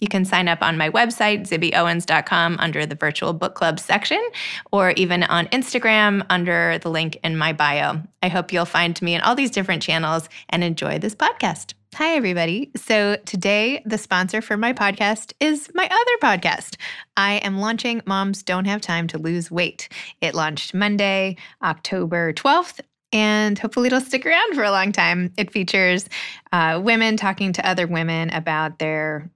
You can sign up on my website, zibbyowens.com, under the virtual book club section, or even on Instagram under the link in my bio. I hope you'll find me in all these different channels and enjoy this podcast. Hi, everybody. So, today, the sponsor for my podcast is my other podcast. I am launching Moms Don't Have Time to Lose Weight. It launched Monday, October 12th, and hopefully it'll stick around for a long time. It features uh, women talking to other women about their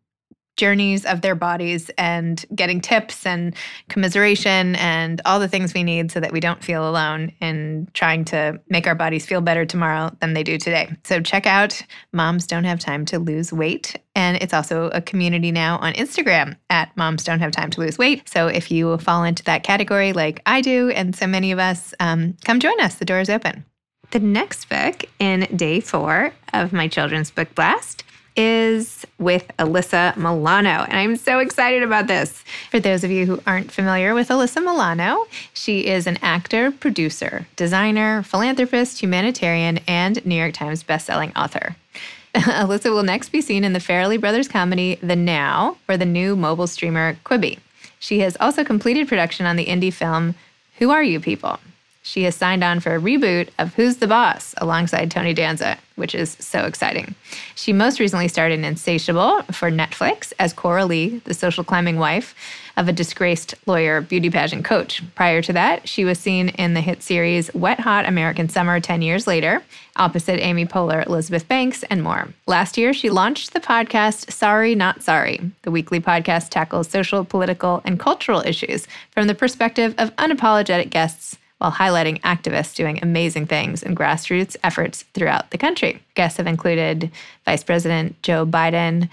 journeys of their bodies and getting tips and commiseration and all the things we need so that we don't feel alone in trying to make our bodies feel better tomorrow than they do today. So check out Moms Don't Have Time to Lose Weight. And it's also a community now on Instagram at Moms Don't Have Time to Lose Weight. So if you fall into that category like I do and so many of us, um, come join us. The door is open. The next book in day four of my children's book blast is with Alyssa Milano. And I'm so excited about this. For those of you who aren't familiar with Alyssa Milano, she is an actor, producer, designer, philanthropist, humanitarian, and New York Times bestselling author. Alyssa will next be seen in the Farrelly Brothers comedy The Now for the new mobile streamer Quibi. She has also completed production on the indie film Who Are You People? She has signed on for a reboot of Who's the Boss alongside Tony Danza, which is so exciting. She most recently starred in Insatiable for Netflix as Coralee, the social climbing wife of a disgraced lawyer beauty pageant coach. Prior to that, she was seen in the hit series Wet Hot American Summer 10 years later, opposite Amy Poehler, Elizabeth Banks, and more. Last year, she launched the podcast Sorry Not Sorry. The weekly podcast tackles social, political, and cultural issues from the perspective of unapologetic guests while highlighting activists doing amazing things in grassroots efforts throughout the country. Guests have included Vice President Joe Biden,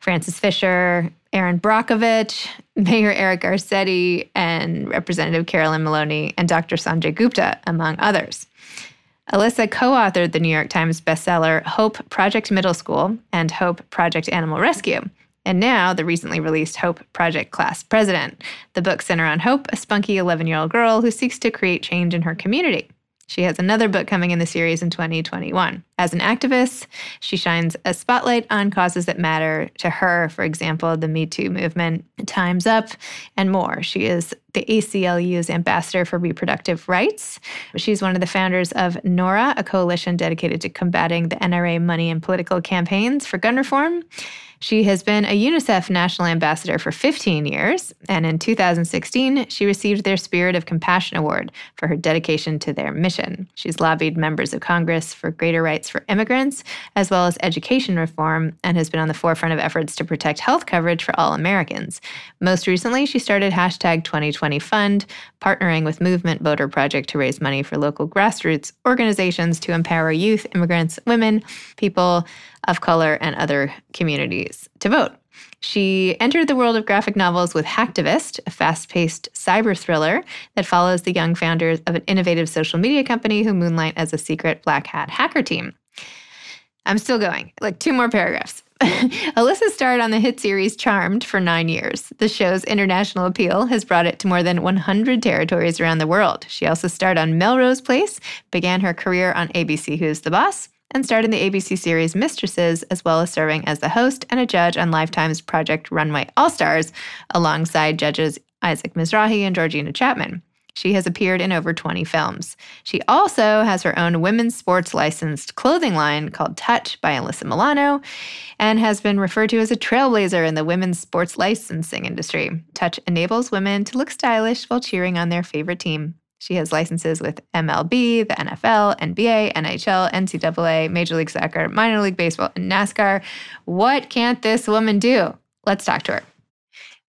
Frances Fisher, Erin Brockovich, Mayor Eric Garcetti, and Representative Carolyn Maloney, and Dr. Sanjay Gupta, among others. Alyssa co authored the New York Times bestseller Hope Project Middle School and Hope Project Animal Rescue, and now the recently released Hope Project Class President. The book centers on Hope, a spunky 11 year old girl who seeks to create change in her community. She has another book coming in the series in 2021. As an activist, she shines a spotlight on causes that matter to her, for example, the Me Too movement, Time's Up, and more. She is the ACLU's ambassador for reproductive rights. She's one of the founders of NORA, a coalition dedicated to combating the NRA money and political campaigns for gun reform. She has been a UNICEF National Ambassador for 15 years, and in 2016, she received their Spirit of Compassion Award for her dedication to their mission. She's lobbied members of Congress for greater rights for immigrants, as well as education reform, and has been on the forefront of efforts to protect health coverage for all Americans. Most recently, she started hashtag 2020 Fund, partnering with Movement Voter Project to raise money for local grassroots organizations to empower youth, immigrants, women, people of color, and other communities to vote. She entered the world of graphic novels with Hacktivist, a fast paced cyber thriller that follows the young founders of an innovative social media company who moonlight as a secret black hat hacker team. I'm still going, like two more paragraphs. Alyssa starred on the hit series Charmed for nine years. The show's international appeal has brought it to more than 100 territories around the world. She also starred on Melrose Place, began her career on ABC Who's the Boss, and starred in the ABC series Mistresses, as well as serving as the host and a judge on Lifetime's Project Runway All Stars, alongside judges Isaac Mizrahi and Georgina Chapman. She has appeared in over 20 films. She also has her own women's sports licensed clothing line called Touch by Alyssa Milano and has been referred to as a trailblazer in the women's sports licensing industry. Touch enables women to look stylish while cheering on their favorite team. She has licenses with MLB, the NFL, NBA, NHL, NCAA, Major League Soccer, Minor League Baseball, and NASCAR. What can't this woman do? Let's talk to her.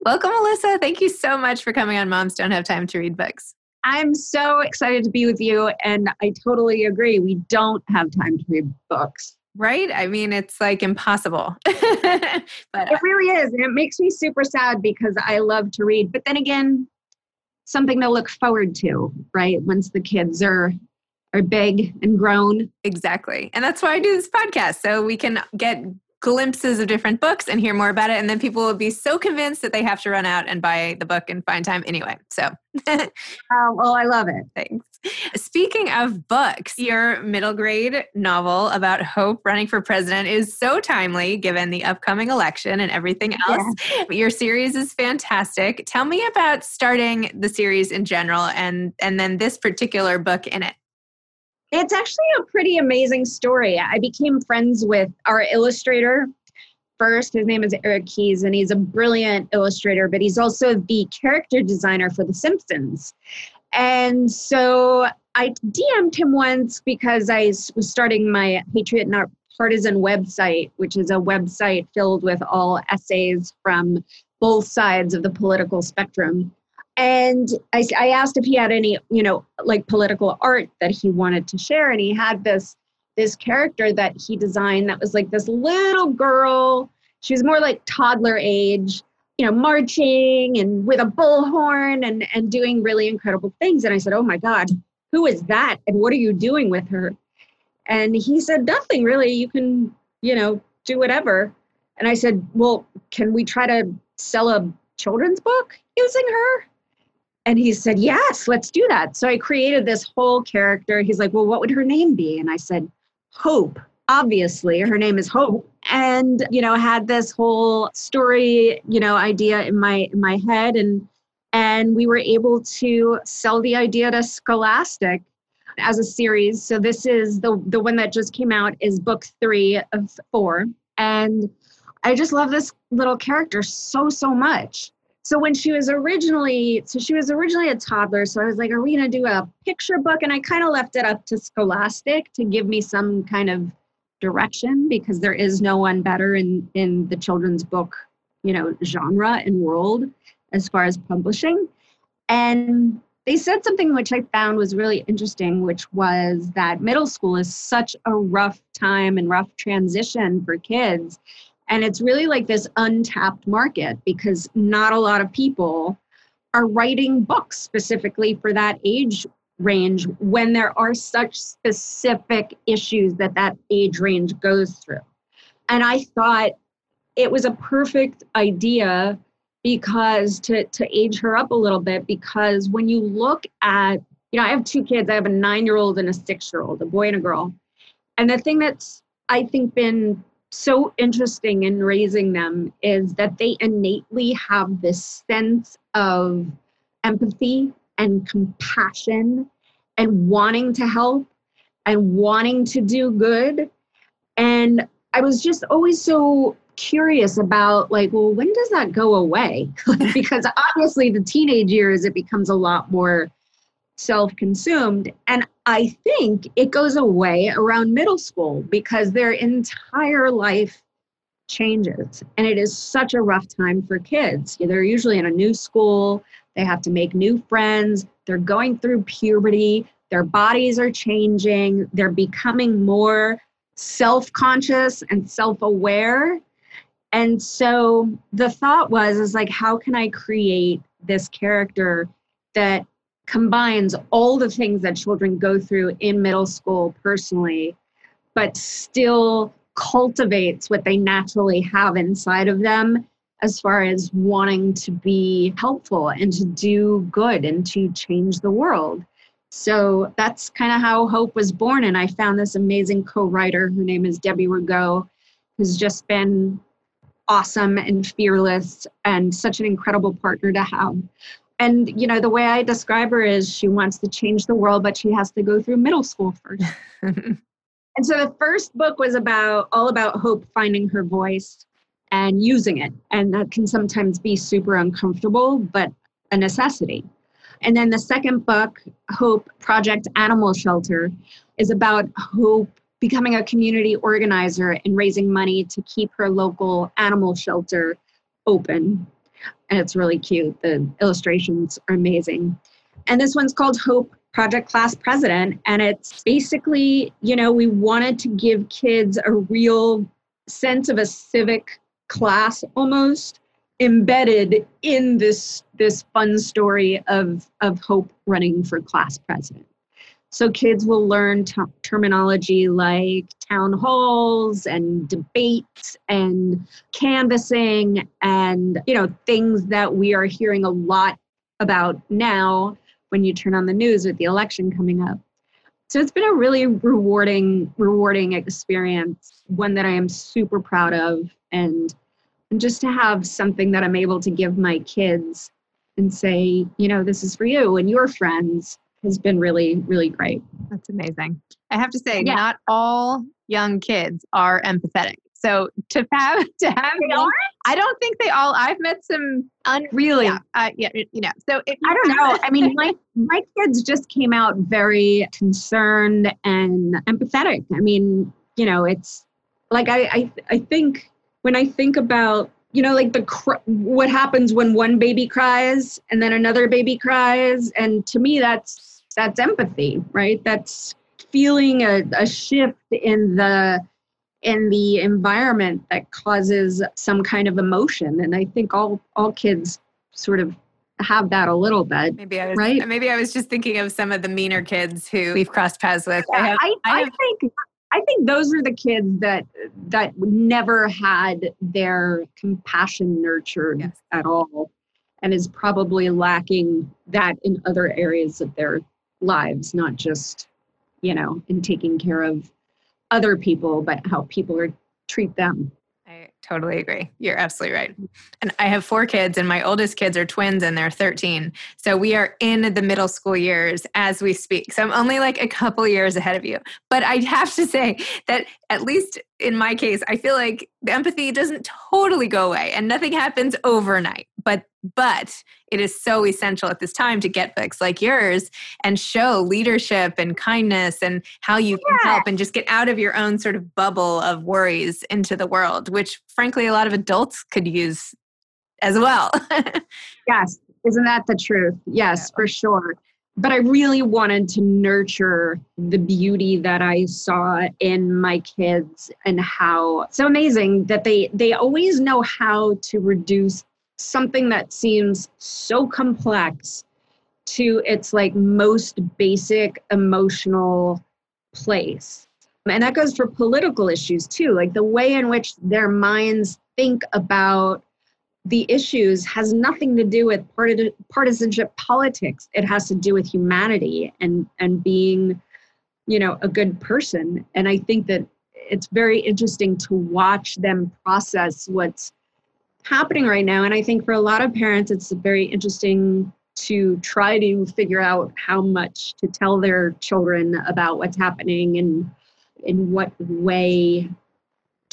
Welcome, Alyssa. Thank you so much for coming on Moms Don't Have Time to Read Books. I'm so excited to be with you. And I totally agree. We don't have time to read books. right? I mean, it's like impossible. but it really is. And it makes me super sad because I love to read. But then again, something to look forward to, right? Once the kids are are big and grown. Exactly. And that's why I do this podcast. So we can get glimpses of different books and hear more about it. And then people will be so convinced that they have to run out and buy the book and find time anyway. So, oh, I love it. Thanks. Speaking of books, your middle grade novel about Hope running for president is so timely given the upcoming election and everything else. Yeah. Your series is fantastic. Tell me about starting the series in general and and then this particular book in it. It's actually a pretty amazing story. I became friends with our illustrator first. His name is Eric Keyes, and he's a brilliant illustrator, but he's also the character designer for The Simpsons. And so I DM'd him once because I was starting my Patriot Not Partisan website, which is a website filled with all essays from both sides of the political spectrum. And I, I asked if he had any you know like political art that he wanted to share and he had this this character that he designed that was like this little girl. She was more like toddler age you know marching and with a bullhorn and and doing really incredible things and i said oh my god who is that and what are you doing with her and he said nothing really you can you know do whatever and i said well can we try to sell a children's book using her and he said, Yes, let's do that. So I created this whole character. He's like, Well, what would her name be? And I said, Hope. Obviously, her name is Hope. And, you know, had this whole story, you know, idea in my in my head. And and we were able to sell the idea to Scholastic as a series. So this is the the one that just came out is book three of four. And I just love this little character so, so much so when she was originally so she was originally a toddler so i was like are we going to do a picture book and i kind of left it up to scholastic to give me some kind of direction because there is no one better in in the children's book you know genre and world as far as publishing. And they said something which i found was really interesting which was that middle school is such a rough time and rough transition for kids. And it's really like this untapped market because not a lot of people are writing books specifically for that age range when there are such specific issues that that age range goes through. And I thought it was a perfect idea because to, to age her up a little bit, because when you look at, you know, I have two kids, I have a nine year old and a six year old, a boy and a girl. And the thing that's, I think, been so interesting in raising them is that they innately have this sense of empathy and compassion and wanting to help and wanting to do good. And I was just always so curious about like, well, when does that go away? because obviously the teenage years it becomes a lot more self-consumed. And I think it goes away around middle school because their entire life changes. And it is such a rough time for kids. They're usually in a new school, they have to make new friends, they're going through puberty, their bodies are changing, they're becoming more self conscious and self aware. And so the thought was, is like, how can I create this character that combines all the things that children go through in middle school personally, but still cultivates what they naturally have inside of them as far as wanting to be helpful and to do good and to change the world. So that's kind of how Hope was born. And I found this amazing co writer. Her name is Debbie Rigaud, who's just been awesome and fearless and such an incredible partner to have and you know the way i describe her is she wants to change the world but she has to go through middle school first and so the first book was about all about hope finding her voice and using it and that can sometimes be super uncomfortable but a necessity and then the second book hope project animal shelter is about hope becoming a community organizer and raising money to keep her local animal shelter open and it's really cute. The illustrations are amazing. And this one's called Hope Project Class President. And it's basically, you know, we wanted to give kids a real sense of a civic class almost embedded in this this fun story of of hope running for class president. So kids will learn t- terminology like town halls and debates and canvassing and you know things that we are hearing a lot about now when you turn on the news with the election coming up. So it's been a really rewarding rewarding experience one that i am super proud of and and just to have something that I'm able to give my kids and say, you know, this is for you and your friends has been really, really great. That's amazing. I have to say, yeah. not all young kids are empathetic. So to have to have me, I don't think they all. I've met some un, really, yeah, uh, yeah, you know. So I don't know. I mean, my my kids just came out very concerned and empathetic. I mean, you know, it's like I I, I think when I think about you know like the cr- what happens when one baby cries and then another baby cries and to me that's that's empathy right that's feeling a, a shift in the in the environment that causes some kind of emotion and i think all all kids sort of have that a little bit. Maybe I was right. Maybe I was just thinking of some of the meaner kids who we've crossed paths with. Yeah, I, have, I, I, have, I, think I think those are the kids that that never had their compassion nurtured yes. at all and is probably lacking that in other areas of their lives, not just, you know, in taking care of other people, but how people are treat them. Totally agree. You're absolutely right. And I have four kids, and my oldest kids are twins and they're 13. So we are in the middle school years as we speak. So I'm only like a couple years ahead of you. But I have to say that at least in my case, I feel like the empathy doesn't totally go away and nothing happens overnight. But but it is so essential at this time to get books like yours and show leadership and kindness and how you yeah. can help and just get out of your own sort of bubble of worries into the world, which frankly a lot of adults could use as well. yes, isn't that the truth? Yes, yeah. for sure but I really wanted to nurture the beauty that I saw in my kids and how so amazing that they they always know how to reduce something that seems so complex to its like most basic emotional place. And that goes for political issues too, like the way in which their minds think about the issues has nothing to do with partisanship politics. It has to do with humanity and and being, you know, a good person. And I think that it's very interesting to watch them process what's happening right now. And I think for a lot of parents, it's very interesting to try to figure out how much to tell their children about what's happening and in what way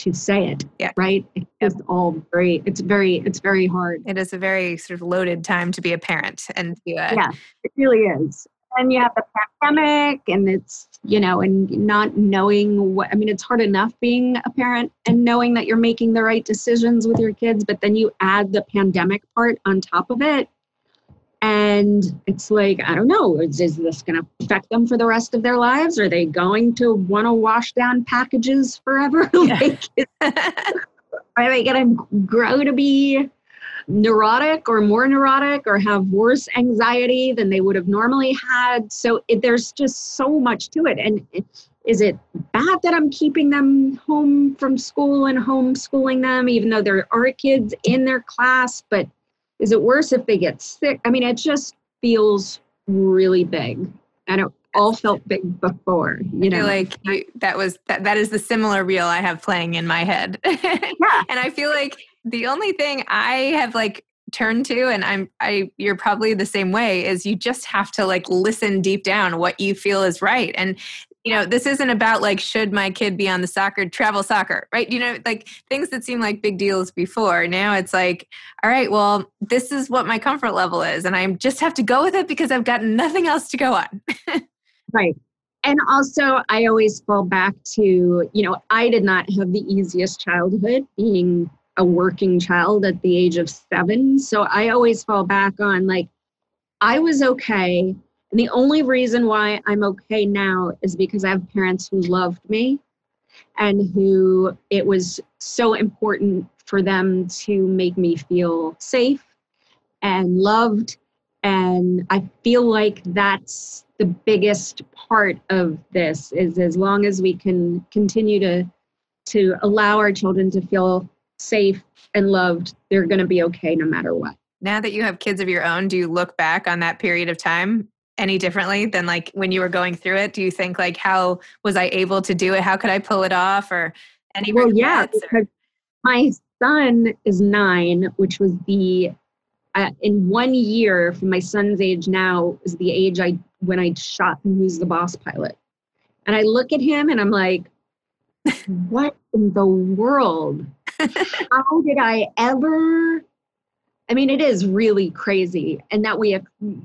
to say it yeah. right? It's all very it's very it's very hard. It is a very sort of loaded time to be a parent and to, uh, yeah it really is. And you have the pandemic and it's you know and not knowing what i mean it's hard enough being a parent and knowing that you're making the right decisions with your kids but then you add the pandemic part on top of it and it's like, I don't know, is, is this going to affect them for the rest of their lives? Are they going to want to wash down packages forever? like, are they going to grow to be neurotic or more neurotic or have worse anxiety than they would have normally had? So it, there's just so much to it. And it, is it bad that I'm keeping them home from school and homeschooling them, even though there are kids in their class? But is it worse if they get sick? I mean, it just feels really big. And it all felt big before, you know. like you, that was that that is the similar reel I have playing in my head. yeah. and I feel like the only thing I have like turned to and I'm I you're probably the same way is you just have to like listen deep down what you feel is right. And you know, this isn't about like, should my kid be on the soccer, travel soccer, right? You know, like things that seem like big deals before. Now it's like, all right, well, this is what my comfort level is. And I just have to go with it because I've got nothing else to go on. right. And also, I always fall back to, you know, I did not have the easiest childhood being a working child at the age of seven. So I always fall back on like, I was okay. And the only reason why I'm okay now is because I have parents who loved me and who it was so important for them to make me feel safe and loved. And I feel like that's the biggest part of this is as long as we can continue to to allow our children to feel safe and loved, they're going to be okay no matter what. Now that you have kids of your own, do you look back on that period of time any differently than like when you were going through it? Do you think like how was I able to do it? How could I pull it off or any Well, yeah, my son is 9, which was the uh, in one year from my son's age now is the age I when I shot Who's the Boss pilot. And I look at him and I'm like, what in the world? How did I ever I mean, it is really crazy, and that we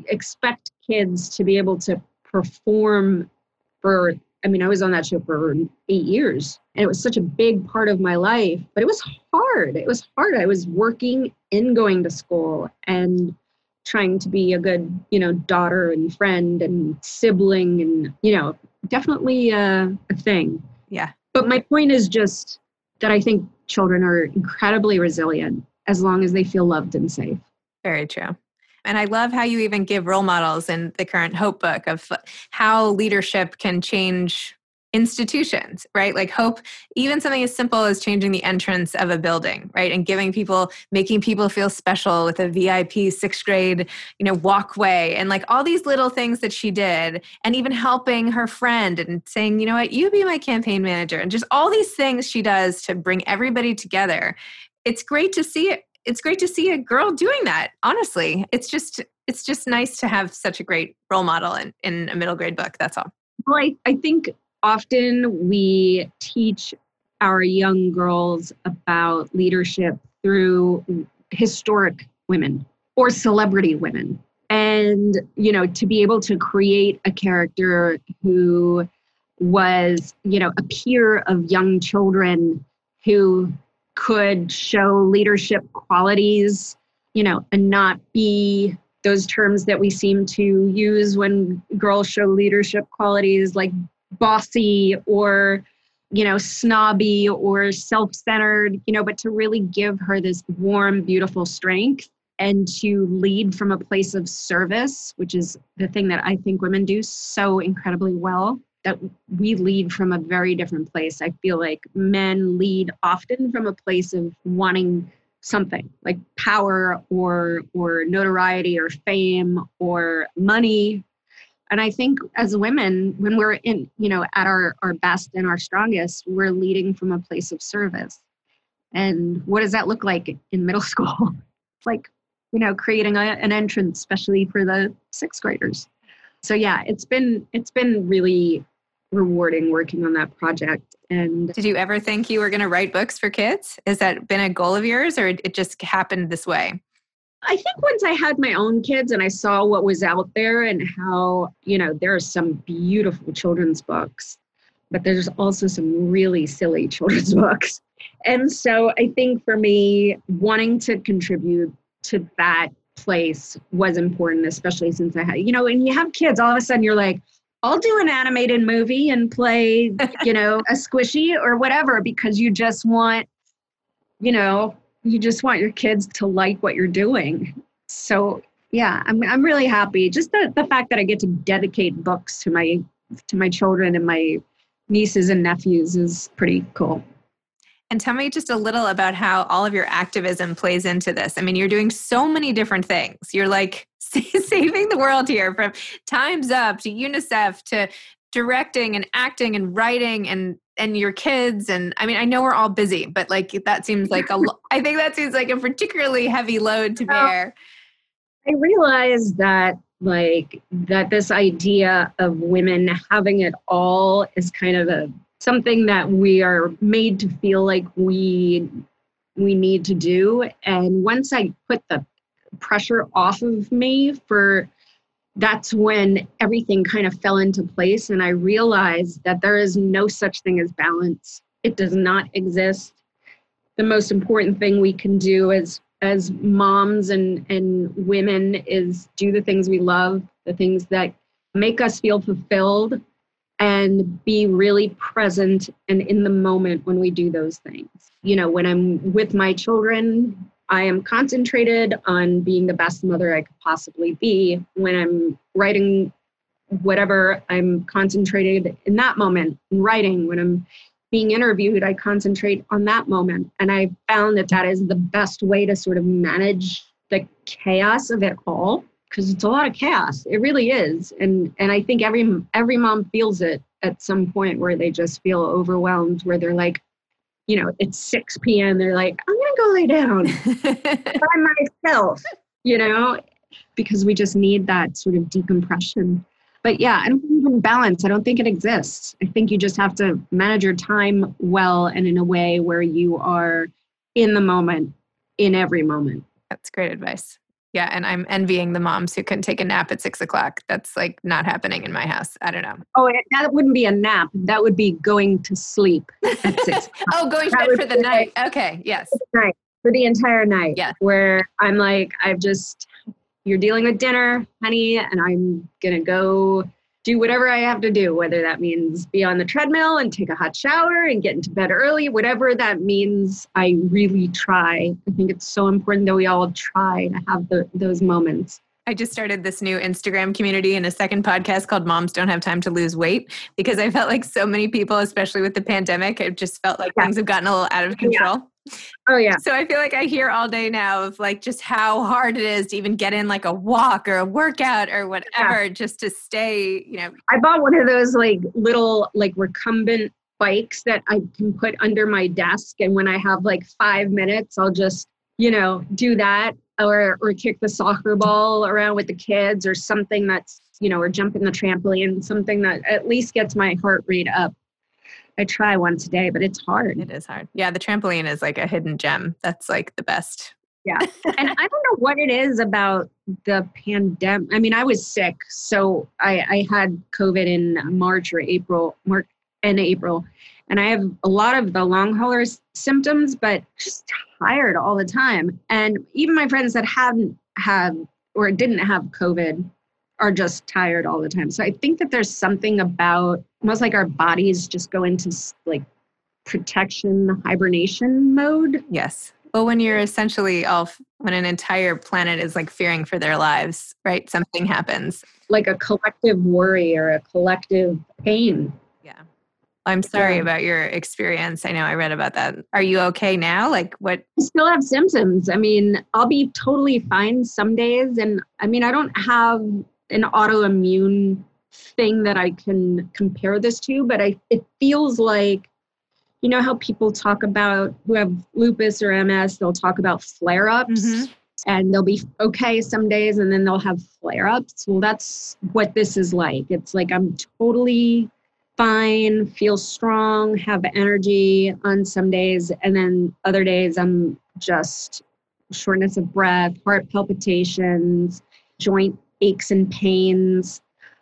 expect kids to be able to perform for. I mean, I was on that show for eight years, and it was such a big part of my life, but it was hard. It was hard. I was working and going to school and trying to be a good, you know, daughter and friend and sibling, and, you know, definitely a, a thing. Yeah. But my point is just that I think children are incredibly resilient as long as they feel loved and safe. Very true. And I love how you even give role models in the current Hope book of how leadership can change institutions, right? Like Hope, even something as simple as changing the entrance of a building, right? And giving people, making people feel special with a VIP sixth grade, you know, walkway and like all these little things that she did. And even helping her friend and saying, you know what, you be my campaign manager. And just all these things she does to bring everybody together it's great to see it it's great to see a girl doing that honestly. It's just it's just nice to have such a great role model in, in a middle grade book that's all. Well I, I think often we teach our young girls about leadership through historic women or celebrity women. And you know to be able to create a character who was you know a peer of young children who could show leadership qualities, you know, and not be those terms that we seem to use when girls show leadership qualities like bossy or you know snobby or self-centered you know but to really give her this warm beautiful strength and to lead from a place of service which is the thing that i think women do so incredibly well that we lead from a very different place. I feel like men lead often from a place of wanting something like power or or notoriety or fame or money. And i think as women when we're in you know at our our best and our strongest we're leading from a place of service. And what does that look like in middle school? Like you know creating a, an entrance especially for the sixth graders. So yeah it's been it's been really rewarding working on that project. And did you ever think you were going to write books for kids? Has that been a goal of yours or it just happened this way? I think once I had my own kids and I saw what was out there and how, you know, there are some beautiful children's books, but there's also some really silly children's books. And so I think for me, wanting to contribute to that place was important, especially since I had, you know, and you have kids, all of a sudden you're like, I'll do an animated movie and play, you know, a squishy or whatever because you just want, you know, you just want your kids to like what you're doing. So yeah, I'm I'm really happy. Just the, the fact that I get to dedicate books to my to my children and my nieces and nephews is pretty cool. And tell me just a little about how all of your activism plays into this. I mean, you're doing so many different things. You're like saving the world here from Time's Up to UNICEF to directing and acting and writing and and your kids and I mean I know we're all busy but like that seems like a I think that seems like a particularly heavy load to bear. I realize that like that this idea of women having it all is kind of a something that we are made to feel like we we need to do and once i put the pressure off of me for that's when everything kind of fell into place and i realized that there is no such thing as balance. It does not exist. The most important thing we can do as as moms and and women is do the things we love the things that make us feel fulfilled and be really present and in the moment when we do those things. You know when i'm with my children i am concentrated on being the best mother i could possibly be when i'm writing whatever i'm concentrated in that moment in writing when i'm being interviewed, I concentrate on that moment. And I found that that is the best way to sort of manage the chaos of it all because it's a lot of chaos. It really is. And and I think every every mom feels it at some point where they just feel overwhelmed, where they're like, you know, it's 6 p.m. They're like, I'm go lay down by myself, you know, because we just need that sort of decompression but yeah, I don't even balance. I don't think it exists. I think you just have to manage your time well and in a way where you are in the moment, in every moment. That's great advice. Yeah, and I'm envying the moms who can take a nap at six o'clock. That's like not happening in my house. I don't know. Oh, that wouldn't be a nap. That would be going to sleep at six. oh, going to bed for the night. Okay, yes. Night for the entire night. Yeah. Where I'm like, I've just you're dealing with dinner, honey, and I'm going to go do whatever I have to do, whether that means be on the treadmill and take a hot shower and get into bed early, whatever that means, I really try. I think it's so important that we all try to have the, those moments. I just started this new Instagram community and a second podcast called Moms Don't Have Time to Lose Weight because I felt like so many people, especially with the pandemic, it just felt like yeah. things have gotten a little out of control. Yeah. Oh yeah. So I feel like I hear all day now of like just how hard it is to even get in like a walk or a workout or whatever yeah. just to stay, you know. I bought one of those like little like recumbent bikes that I can put under my desk and when I have like 5 minutes I'll just, you know, do that or or kick the soccer ball around with the kids or something that's, you know, or jump in the trampoline, something that at least gets my heart rate up. I try once a day, but it's hard. It is hard. Yeah, the trampoline is like a hidden gem. That's like the best. Yeah. and I don't know what it is about the pandemic. I mean, I was sick. So I, I had COVID in March or April, March and April. And I have a lot of the long haulers symptoms, but just tired all the time. And even my friends that hadn't had or didn't have COVID are just tired all the time. So I think that there's something about almost like our bodies just go into like protection hibernation mode. Yes. Well, when you're essentially all, when an entire planet is like fearing for their lives, right? Something happens. Like a collective worry or a collective pain. Yeah. I'm sorry yeah. about your experience. I know I read about that. Are you okay now? Like what? I still have symptoms. I mean, I'll be totally fine some days. And I mean, I don't have an autoimmune thing that I can compare this to, but I it feels like you know how people talk about who have lupus or MS, they'll talk about flare-ups mm-hmm. and they'll be okay some days and then they'll have flare-ups. Well, that's what this is like. It's like I'm totally fine, feel strong, have energy on some days and then other days I'm just shortness of breath, heart palpitations, joint aches and pains.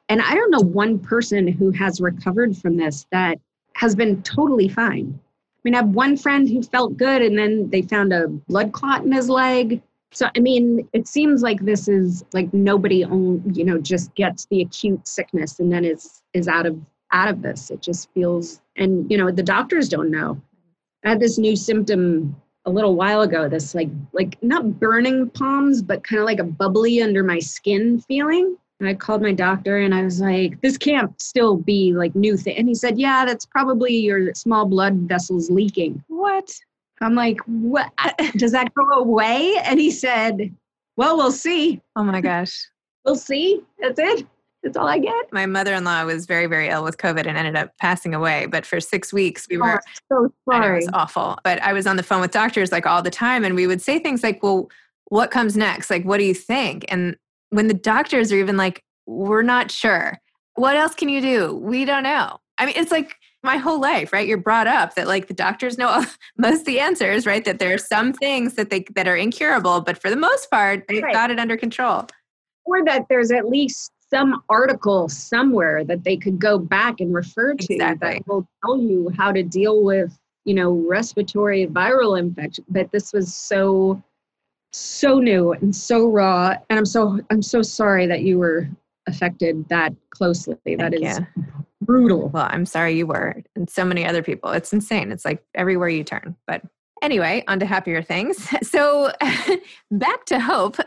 And I don't know one person who has recovered from this that has been totally fine. I mean, I have one friend who felt good and then they found a blood clot in his leg. So, I mean, it seems like this is like nobody, own, you know, just gets the acute sickness and then is is out of out of this. It just feels, and you know, the doctors don't know. I had this new symptom a little while ago this like like not burning palms but kind of like a bubbly under my skin feeling. And i called my doctor and i was like this can't still be like new thing and he said yeah that's probably your small blood vessels leaking. What? I'm like what? Does that go away? And he said well we'll see. Oh my gosh. We'll see. That's it that's all I get. My mother in law was very, very ill with COVID and ended up passing away. But for six weeks, we oh, were oh, so sorry. it was awful. But I was on the phone with doctors like all the time, and we would say things like, Well, what comes next? Like, what do you think? And when the doctors are even like, We're not sure. What else can you do? We don't know. I mean, it's like my whole life, right? You're brought up that like the doctors know most of the answers, right? That there are some things that they that are incurable, but for the most part, they've right. got it under control. Or that there's at least some article somewhere that they could go back and refer to exactly. that will tell you how to deal with you know respiratory viral infection but this was so so new and so raw. And I'm so I'm so sorry that you were affected that closely. Thank that is you. brutal. Well, I'm sorry you were, and so many other people. It's insane. It's like everywhere you turn. But anyway, on to happier things. So back to hope.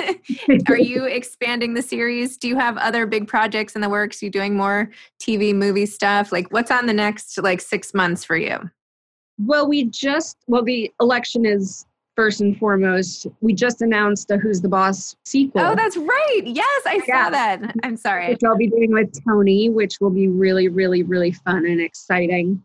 Are you expanding the series? Do you have other big projects in the works? Are you doing more TV movie stuff? Like what's on the next like six months for you? Well, we just well, the election is first and foremost. We just announced a Who's the Boss sequel. Oh, that's right. Yes, I yeah. saw that. I'm sorry. Which I'll be doing with Tony, which will be really, really, really fun and exciting.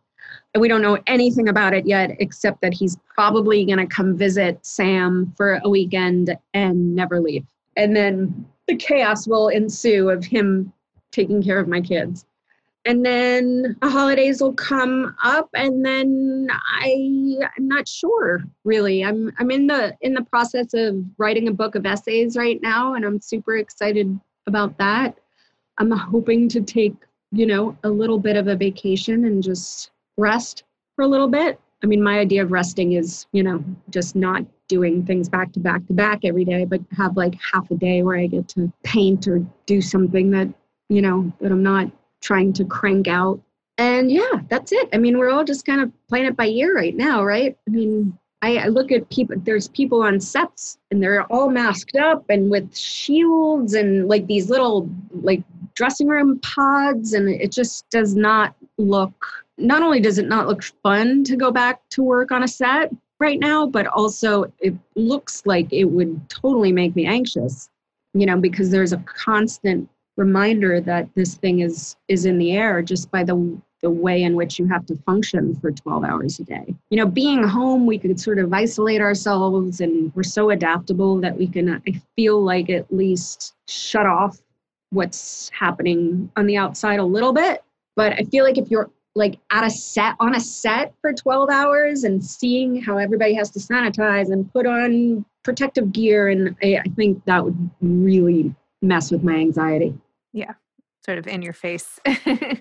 We don't know anything about it yet, except that he's probably going to come visit Sam for a weekend and never leave. And then the chaos will ensue of him taking care of my kids. And then the holidays will come up and then i i'm not sure really. I'm i'm in the in the process of writing a book of essays right now and i'm super excited about that. I'm hoping to take you know a little bit of a vacation and just rest for a little bit i mean my idea of resting is you know just not doing things back to back to back every day but have like half a day where i get to paint or do something that you know that i'm not trying to crank out. And yeah, that's it. I mean, we're all just kind of playing it by ear right now, right? I mean, I, I look at people, there's people on sets and they're all masked up and with shields and like these little like dressing room pods. And it just does not look, not only does it not look fun to go back to work on a set right now, but also it looks like it would totally make me anxious, you know, because there's a constant reminder that this thing is is in the air just by the the way in which you have to function for 12 hours a day. You know, being home, we could sort of isolate ourselves and we're so adaptable that we can, I feel like, at least shut off what's happening on the outside a little bit. But I feel like if you're like at a set on a set for 12 hours and seeing how everybody has to sanitize and put on protective gear, and I, I think that would really mess with my anxiety. Yeah, sort of in your face. yeah,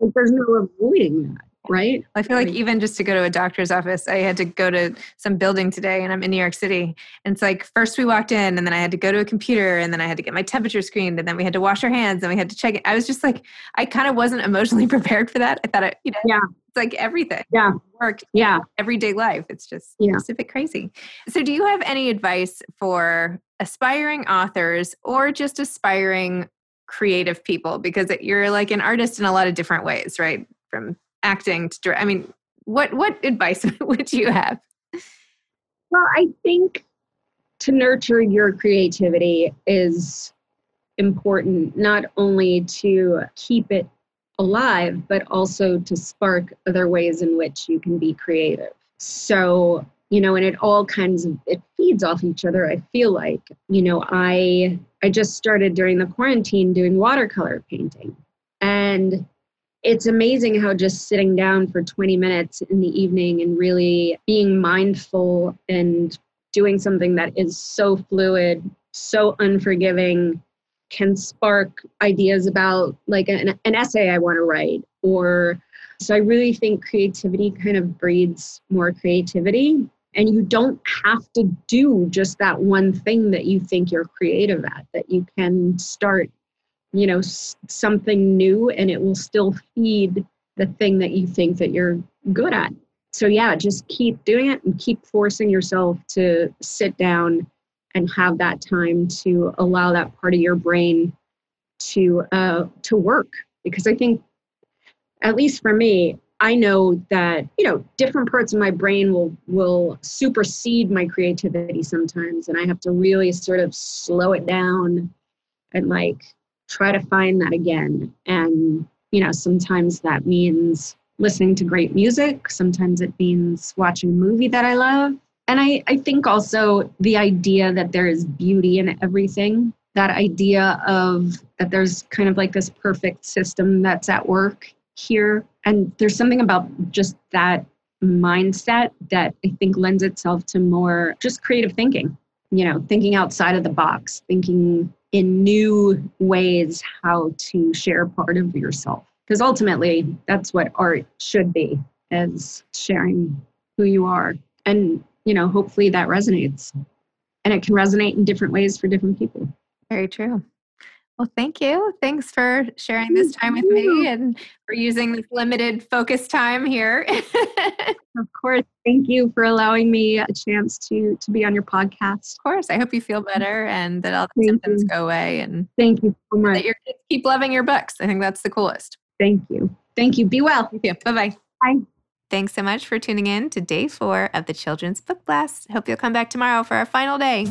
like there's no avoiding that, right? I feel like even just to go to a doctor's office, I had to go to some building today and I'm in New York City. And it's like first we walked in and then I had to go to a computer and then I had to get my temperature screened and then we had to wash our hands and we had to check it. I was just like, I kind of wasn't emotionally prepared for that. I thought, it, you know, yeah. it's like everything. Yeah. Work. Yeah. Everyday life. It's just, yeah. it's a bit crazy. So do you have any advice for aspiring authors or just aspiring creative people because you're like an artist in a lot of different ways right from acting to direct i mean what what advice would you have? Well i think to nurture your creativity is important not only to keep it alive but also to spark other ways in which you can be creative. So you know and it all kinds of it feeds off each other i feel like. You know i i just started during the quarantine doing watercolor painting. And it's amazing how just sitting down for 20 minutes in the evening and really being mindful and doing something that is so fluid so unforgiving can spark ideas about like an, an essay i want to write or so I really think creativity kind of breeds more creativity. And you don't have to do just that one thing that you think you're creative at, that you can start, you know, something new and it will still feed the thing that you think that you're good at. So yeah, just keep doing it and keep forcing yourself to sit down and have that time to allow that part of your brain to uh, to work because I think at least for me, I know that you know different parts of my brain will will supersede my creativity sometimes, and I have to really sort of slow it down and like try to find that again. And you know, sometimes that means listening to great music. Sometimes it means watching a movie that I love. And I, I think also the idea that there is beauty in everything, that idea of that there's kind of like this perfect system that's at work here. And there's something about just that mindset that I think lends itself to more just creative thinking, you know, thinking outside of the box, thinking in new ways how to share part of yourself. Because ultimately, that's what art should be, as sharing who you are. And, you know, hopefully that resonates. and it can resonate in different ways for different people. Very true. Well, thank you. Thanks for sharing this time with me and for using this limited focus time here. of course. Thank you for allowing me a chance to to be on your podcast. Of course. I hope you feel mm. better and that all the thank symptoms you. go away and thank you so much. That your kids keep loving your books. I think that's the coolest. Thank you. Thank you. Be well. Thank you. Bye-bye. Bye. Thanks so much for tuning in to day four of the Children's Book Blast. Hope you'll come back tomorrow for our final day.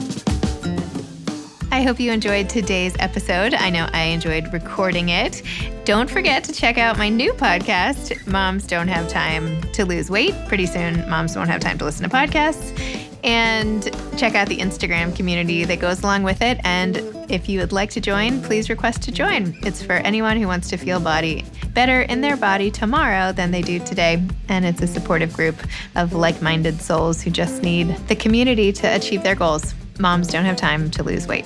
I hope you enjoyed today's episode. I know I enjoyed recording it. Don't forget to check out my new podcast, Moms Don't Have Time to Lose Weight. Pretty soon, moms won't have time to listen to podcasts. And check out the Instagram community that goes along with it. And if you would like to join, please request to join. It's for anyone who wants to feel body better in their body tomorrow than they do today. And it's a supportive group of like minded souls who just need the community to achieve their goals. Moms don't have time to lose weight.